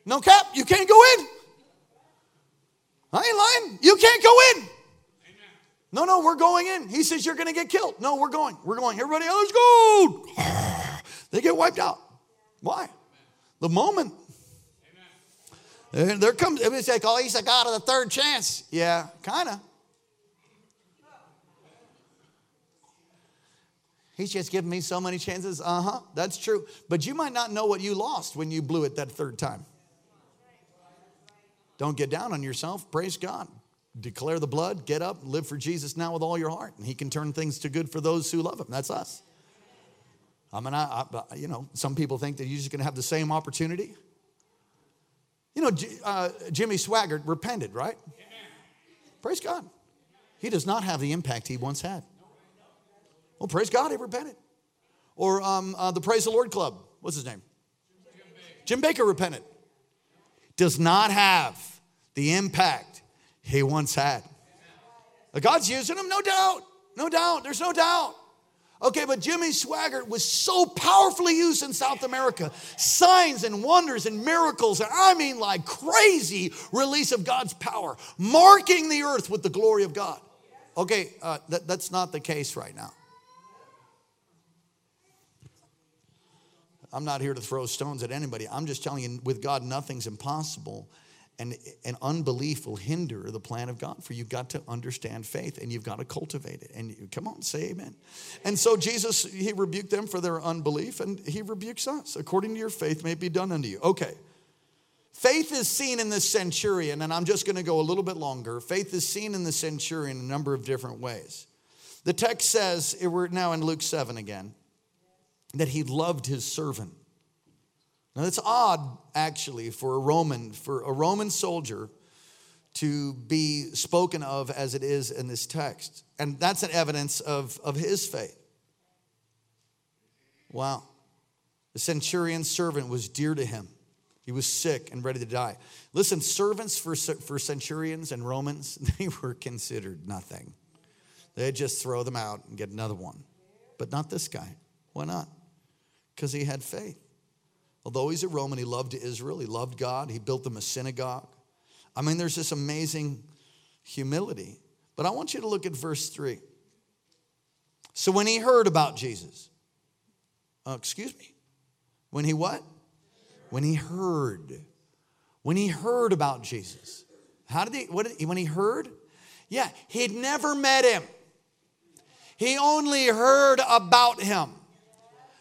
No cap. You can't go in. I ain't lying. You can't go in. No, no, we're going in. He says, you're going to get killed. No, we're going. We're going. Everybody else go. [sighs] They get wiped out. Why? The moment and there comes, it's like, oh, he's a God of the third chance. Yeah, kind of. He's just given me so many chances. Uh huh, that's true. But you might not know what you lost when you blew it that third time. Don't get down on yourself. Praise God. Declare the blood, get up, live for Jesus now with all your heart. And He can turn things to good for those who love Him. That's us. I mean, I, I, you know, some people think that you're just going to have the same opportunity. You know, uh, Jimmy Swaggart repented, right? Praise God. He does not have the impact he once had. Well, praise God, he repented. Or um, uh, the Praise the Lord Club, what's his name? Jim Bakker repented. Does not have the impact he once had. God's using him, no doubt. No doubt. There's no doubt. Okay, but Jimmy Swaggart was so powerfully used in South America. Signs and wonders and miracles, and I mean like crazy release of God's power, marking the earth with the glory of God. Okay, uh, that, that's not the case right now. I'm not here to throw stones at anybody. I'm just telling you, with God, nothing's impossible. And, and unbelief will hinder the plan of God for you've got to understand faith and you've got to cultivate it. And you, come on, say amen. And so Jesus, he rebuked them for their unbelief and he rebukes us. According to your faith may it be done unto you. Okay. Faith is seen in the centurion, and I'm just going to go a little bit longer. Faith is seen in the centurion a number of different ways. The text says, we're now in Luke 7 again, that he loved his servant. Now that's odd, actually, for a Roman, for a Roman soldier to be spoken of as it is in this text. And that's an evidence of, of his faith. Wow. The centurion's servant was dear to him. He was sick and ready to die. Listen, servants for, for centurions and Romans, [laughs] they were considered nothing. They'd just throw them out and get another one. But not this guy. Why not? Because he had faith. Although he's a Roman, he loved Israel, he loved God, he built them a synagogue. I mean, there's this amazing humility. But I want you to look at verse 3. So when he heard about Jesus, uh, excuse me, when he what? When he heard. When he heard about Jesus. How did he, what did he, when he heard? Yeah, he'd never met him. He only heard about him.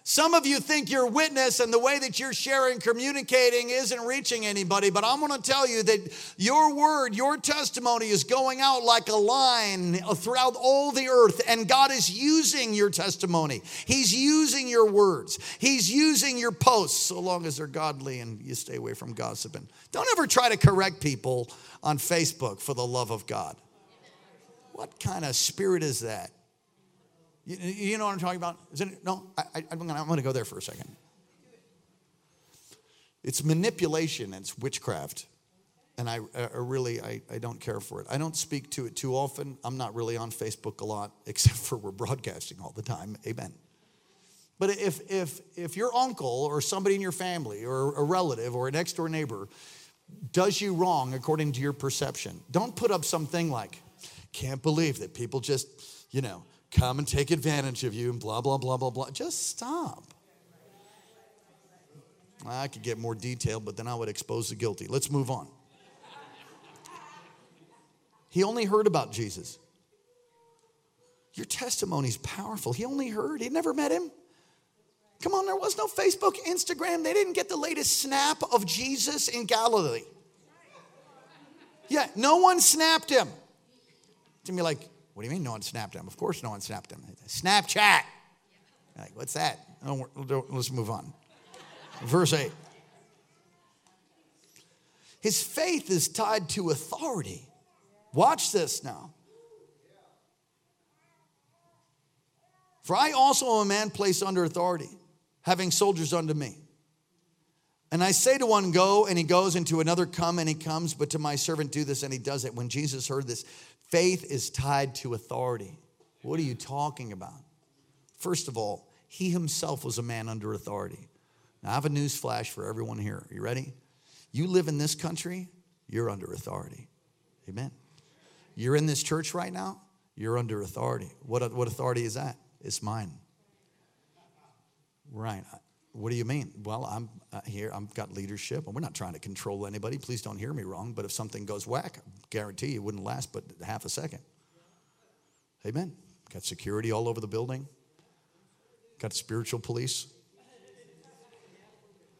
Some of you think your witness and the way that you're sharing, communicating isn't reaching anybody, but I'm to tell you that your word, your testimony is going out like a line throughout all the earth, and God is using your testimony. He's using your words, He's using your posts, so long as they're godly and you stay away from gossiping. Don't ever try to correct people on Facebook for the love of God. What kind of spirit is that? You, you know what I'm talking about? Is it, no, I, am going to go there for a second. It's manipulation, it's witchcraft. And I, I really, I, I don't care for it. I don't speak to it too often. I'm not really on Facebook a lot, [laughs] except for we're broadcasting all the time. Amen. But if, if, if your uncle or somebody in your family or a relative or a next door neighbor does you wrong according to your perception, don't put up something like, can't believe that people just, you know, come and take advantage of you and blah, blah, blah, blah, blah. Just stop. I could get more detailed, but then I would expose the guilty. Let's move on. He only heard about Jesus. Your testimony is powerful. He only heard, he never met him. Come on, there was no Facebook, Instagram. They didn't get the latest snap of Jesus in Galilee. Yeah, no one snapped him. To me, like, what do you mean no one snapped him? Of course, no one snapped him. Snapchat. Like, what's that? Oh, let's move on. Verse 8. His faith is tied to authority. Watch this now. For I also am a man placed under authority, having soldiers under me. And I say to one, Go, and he goes, and to another, Come, and he comes, but to my servant, Do this, and he does it. When Jesus heard this, faith is tied to authority. What are you talking about? First of all, he himself was a man under authority. Now, I have a news flash for everyone here. Are you ready? You live in this country, you're under authority. Amen. You're in this church right now, you're under authority. What, what authority is that? It's mine. Right. What do you mean? Well, I'm uh, here, I've got leadership, and we're not trying to control anybody. Please don't hear me wrong, but if something goes whack, I guarantee you it wouldn't last but half a second. Amen. Got security all over the building, got spiritual police.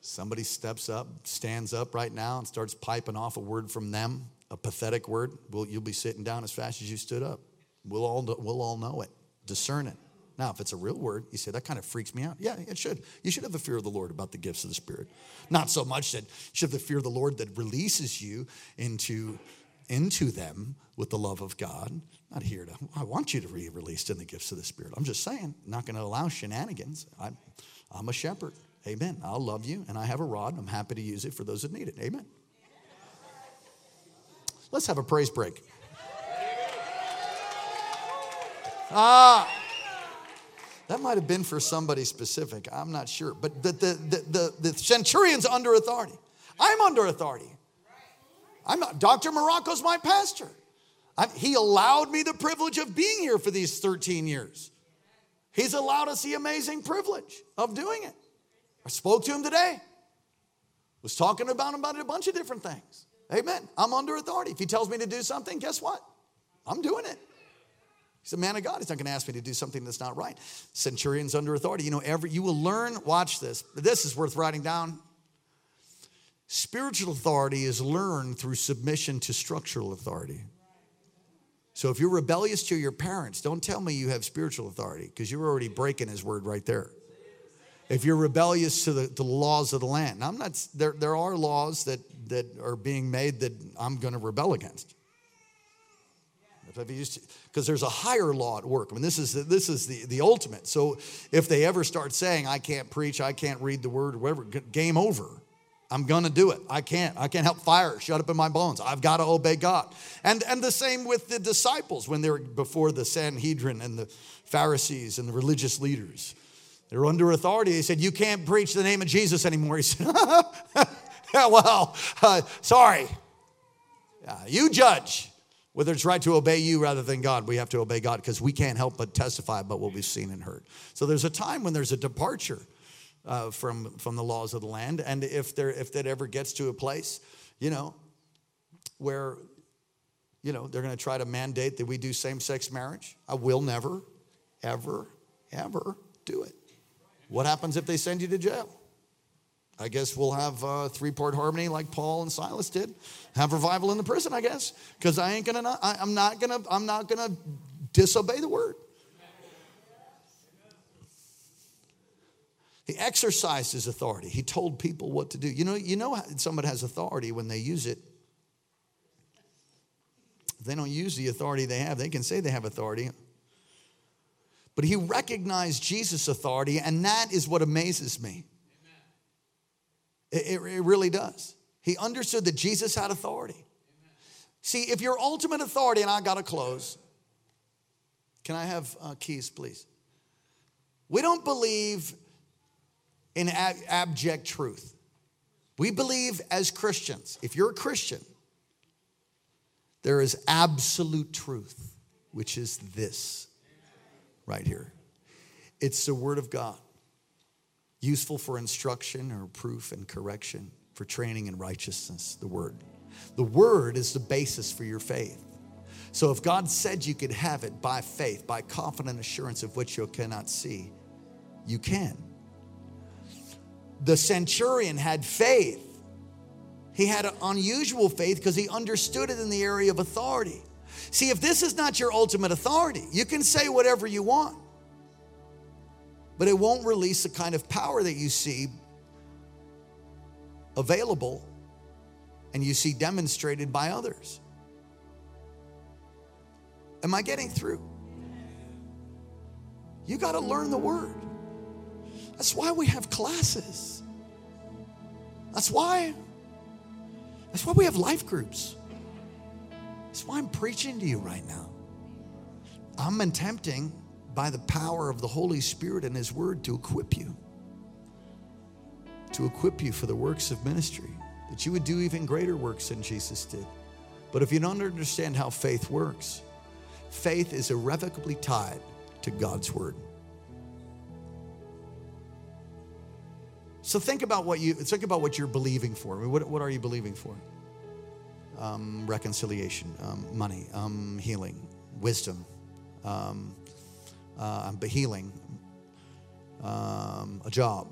Somebody steps up, stands up right now, and starts piping off a word from them, a pathetic word. Well, you'll be sitting down as fast as you stood up. We'll all, we'll all know it, discern it. Now, if it's a real word, you say, that kind of freaks me out. Yeah, it should. You should have the fear of the Lord about the gifts of the Spirit. Not so much that you should have the fear of the Lord that releases you into, into them with the love of God. Not here to, I want you to be released in the gifts of the Spirit. I'm just saying, not going to allow shenanigans. I'm, I'm a shepherd. Amen. I'll love you, and I have a rod. I'm happy to use it for those that need it. Amen. Let's have a praise break. Ah. That might have been for somebody specific. I'm not sure. But the, the, the, the, the centurion's under authority. I'm under authority. I'm not, Dr. Marocco's my pastor. I, he allowed me the privilege of being here for these 13 years. He's allowed us the amazing privilege of doing it. I spoke to him today. Was talking about him about a bunch of different things. Amen. I'm under authority. If he tells me to do something, guess what? I'm doing it. He's a man of God. He's not going to ask me to do something that's not right. Centurions under authority. You know, every you will learn, watch this. This is worth writing down. Spiritual authority is learned through submission to structural authority. So if you're rebellious to your parents, don't tell me you have spiritual authority because you're already breaking his word right there. If you're rebellious to the, to the laws of the land, now I'm not, there, there are laws that, that are being made that I'm going to rebel against because there's a higher law at work. I mean, this is the, this is the, the ultimate. So if they ever start saying, I can't preach, I can't read the word, whatever, game over. I'm gonna do it. I can't. I can't help fire shut up in my bones. I've got to obey God. And and the same with the disciples when they were before the Sanhedrin and the Pharisees and the religious leaders. They're under authority. They said, You can't preach the name of Jesus anymore. [laughs] He said, [laughs] Well, uh, sorry. You judge. Whether it's right to obey you rather than God, we have to obey God because we can't help but testify about what we've seen and heard. So there's a time when there's a departure uh, from, from the laws of the land. And if, there, if that ever gets to a place, you know, where, you know, they're going to try to mandate that we do same sex marriage, I will never, ever, ever do it. What happens if they send you to jail? I guess we'll have uh, three part harmony like Paul and Silas did. Have revival in the prison, I guess, because I ain't gonna. I, I'm not gonna. I'm not gonna disobey the word. He exercised his authority. He told people what to do. You know, you know somebody has authority when they use it. If they don't use the authority they have, they can say they have authority. But he recognized Jesus' authority, and that is what amazes me. It, it, really does. He understood that Jesus had authority. See, if your ultimate authority, and I got to close, can I have uh, keys, please? We don't believe in ab- abject truth. We believe as Christians, if you're a Christian, there is absolute truth, which is this right here. It's the Word of God. Useful for instruction or proof and correction, for training in righteousness, the word. The word is the basis for your faith. So if God said you could have it by faith, by confident assurance of which you cannot see, you can. The centurion had faith. He had an unusual faith because he understood it in the area of authority. See, if this is not your ultimate authority, you can say whatever you want, but it won't release the kind of power that you see available and you see demonstrated by others. Am I getting through? You got to learn the word. That's why we have classes. That's why. That's why we have life groups. That's why I'm preaching to you right now. I'm attempting by the power of the Holy Spirit and His Word to equip you, to equip you for the works of ministry, that you would do even greater works than Jesus did. But if you don't understand how faith works, faith is irrevocably tied to God's word. So think about what you think about what you're believing for. I mean, what, what are you believing for? Um, reconciliation, um, money, um, healing, wisdom, um, uh, healing, um, a job.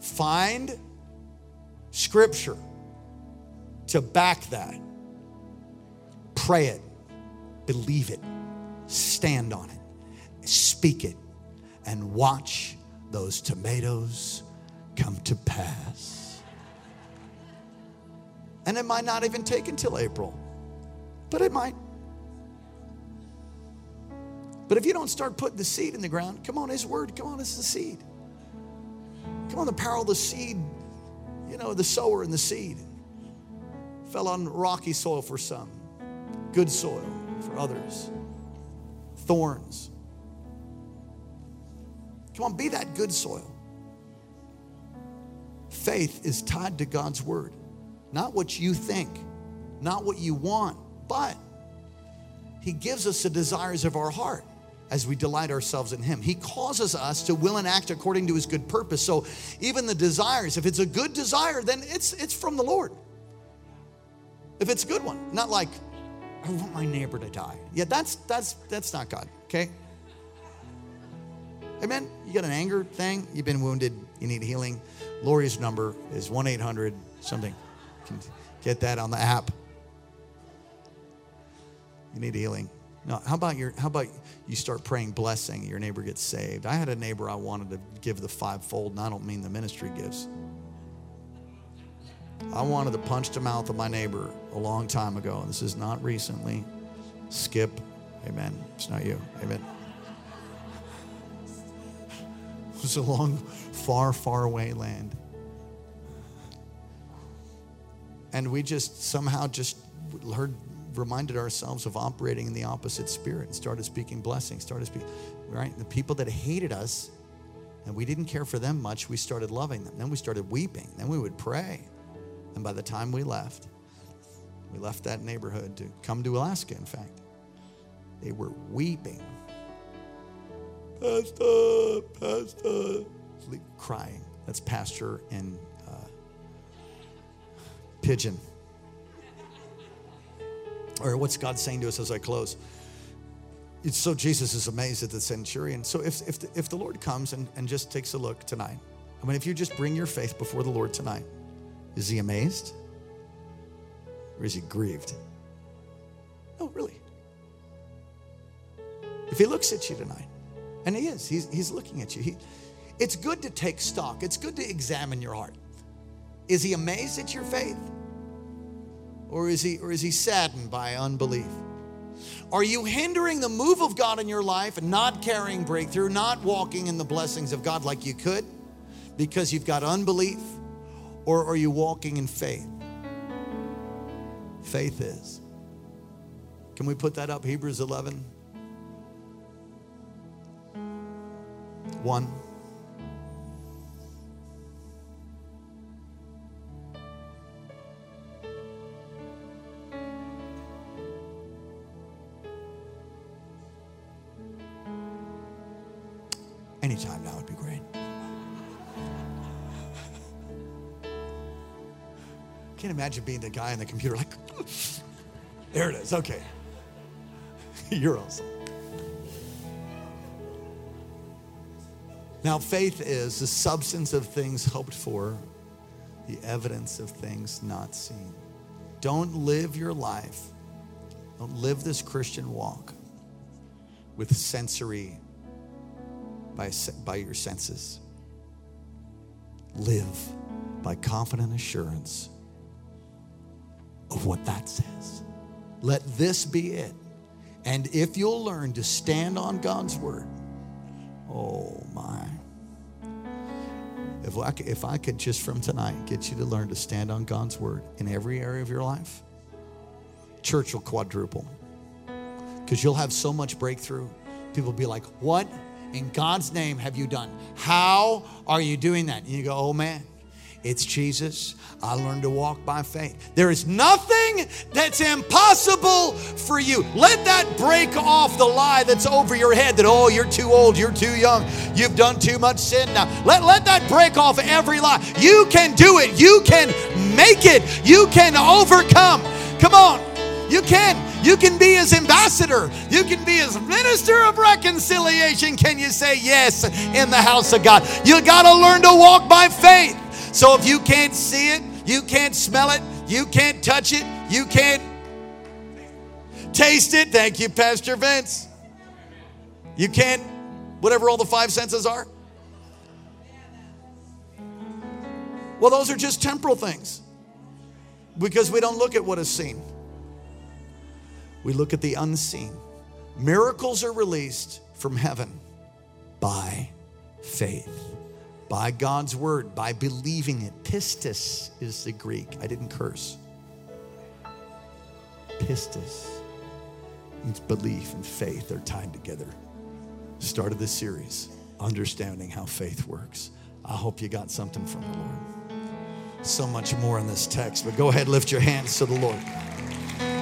Find scripture to back that. Pray it believe it, stand on it, speak it, and watch those tomatoes come to pass. And it might not even take until April, but it might. But if you don't start putting the seed in the ground, come on, His word, come on, it's the seed. Come on, the power of the seed, you know, the sower and the seed fell on rocky soil for some, good soil for others. Thorns. Come on, be that good soil. Faith is tied to God's word, not what you think, not what you want, but He gives us the desires of our heart as we delight ourselves in Him. He causes us to will and act according to His good purpose. So even the desires, if it's a good desire, then it's it's from the Lord. If it's a good one, not like I want my neighbor to die. Yeah, that's that's that's not God, okay? Amen. You got an anger thing, you've been wounded, you need healing. Lori's number is 1-800 something. Get that on the app. You need healing. No, how about your how about you start praying blessing, your neighbor gets saved. I had a neighbor I wanted to give the fivefold, and I don't mean the ministry gives. I wanted to punch the mouth of my neighbor a long time ago. This is not recently. Skip, amen. It's not you, amen. [laughs] It was a long, far, far away land. And we just somehow just heard, reminded ourselves of operating in the opposite spirit and started speaking blessings, started speaking, right? The people that hated us and we didn't care for them much, we started loving them. Then we started weeping. Then we would pray. And by the time we left, we left that neighborhood to come to Alaska, in fact. They were weeping. Pastor, Pastor, crying. That's pastor and uh, pigeon. Or what's God saying to us as I close? It's so Jesus is amazed at the centurion. So if, if, the, if the Lord comes and, and just takes a look tonight, I mean, if you just bring your faith before the Lord tonight, is he amazed? Or is he grieved? No, really. If he looks at you tonight, and he is, he's, he's looking at you. He, it's good to take stock, it's good to examine your heart. Is he amazed at your faith? Or is he, or is he saddened by unbelief? Are you hindering the move of God in your life and not carrying breakthrough, not walking in the blessings of God like you could because you've got unbelief? Or are you walking in faith? Faith is. Can we put that up? Hebrews 11. 1. Anytime now would be great. Can't imagine being the guy on the computer like, [laughs] there it is. Okay. [laughs] You're awesome. Now, faith is the substance of things hoped for, the evidence of things not seen. Don't live your life, don't live this Christian walk with sensory, by, by your senses. Live by confident assurance of what that says. Let this be it. And if you'll learn to stand on God's word, oh my. If I, could, if I could just from tonight get you to learn to stand on God's word in every area of your life, church will quadruple. Because you'll have so much breakthrough. People will be like, What in God's name have you done? How are you doing that? And you go, Oh man, it's Jesus. I learned to walk by faith. There is nothing that's impossible for you. Let that break off the lie that's over your head that, oh, you're too old, you're too young, you've done too much sin now. Let, let that break off every lie. You can do it. You can make it. You can overcome. Come on. You can. You can be his ambassador. You can be his minister of reconciliation. Can you say yes in the house of God? You got to learn to walk by faith. So if you can't see it, you can't smell it, you can't touch it, you can't taste it. Thank you, Pastor Vince. You can't, whatever all the five senses are. Well, those are just temporal things because we don't look at what is seen, we look at the unseen. Miracles are released from heaven by faith by God's word, by believing it. Pistis is the Greek. I didn't curse. Pistis means belief and faith are tied together. Start of this series, understanding how faith works. I hope you got something from the Lord. So much more in this text, but go ahead, lift your hands to the Lord.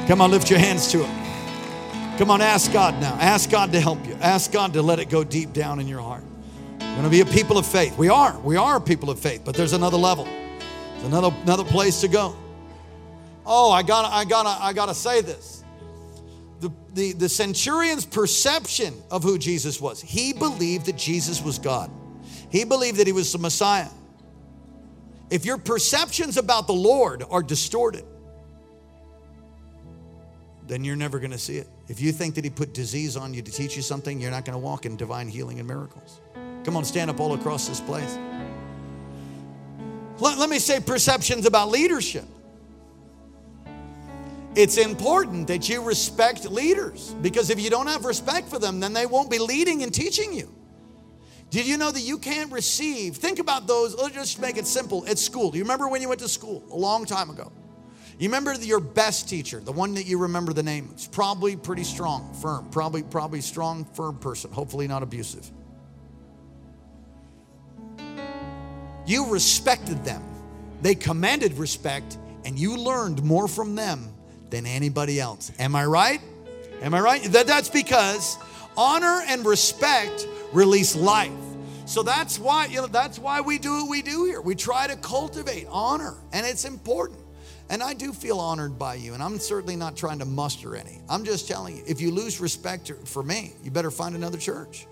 Come on, lift your hands to Him. Come on, ask God now. Ask God to help you. Ask God to let it go deep down in your heart. We're going to be a people of faith. We are. We are a people of faith, but there's another level. There's another another place to go. Oh, I got I got I got to say this. The, the, the centurion's perception of who Jesus was, he believed that Jesus was God. He believed that he was the Messiah. If your perceptions about the Lord are distorted, then you're never going to see it. If you think that he put disease on you to teach you something, you're not going to walk in divine healing and miracles. Come on, stand up all across this place. Let, let me say perceptions about leadership. It's important that you respect leaders because if you don't have respect for them, then they won't be leading and teaching you. Did you know that you can't receive? Think about those. Let's just make it simple. At school, do you remember when you went to school a long time ago? You remember your best teacher, the one that you remember the name. It's probably pretty strong, firm, probably probably strong, firm person. Hopefully not abusive. You respected them. They commanded respect, and you learned more from them than anybody else. Am I right? Am I right? That, that's because honor and respect release life. So that's why, you know, that's why we do what we do here. We try to cultivate honor, and it's important. And I do feel honored by you, and I'm certainly not trying to muster any. I'm just telling you, if you lose respect for me, you better find another church.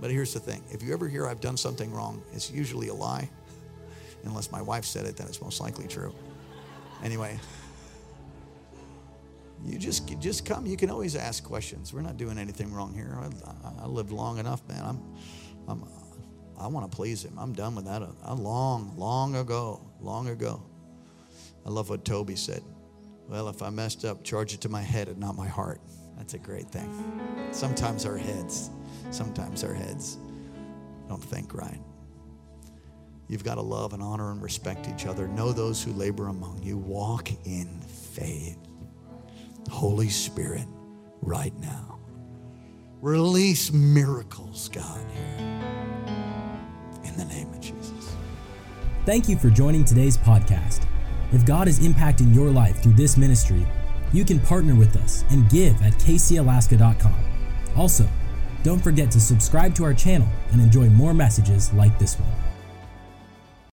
But here's the thing if you ever hear I've done something wrong, it's usually a lie. [laughs] Unless my wife said it, then it's most likely true. Anyway, you just just come. You can always ask questions. We're not doing anything wrong here. I, I lived long enough, man. I'm, I'm I want to please him. I'm done with that. A, long, long ago, long ago. I love what Toby said. Well, if I messed up, charge it to my head and not my heart. That's a great thing. Sometimes our heads sometimes our heads don't think right. You've got to love and honor and respect each other. Know those who labor among you. Walk in faith. Holy Spirit, right now. Release miracles, God, here. In the name of Jesus. Thank you for joining today's podcast. If God is impacting your life through this ministry, you can partner with us and give at kcalaska.com. Also, Don't forget to subscribe to our channel and enjoy more messages like this one.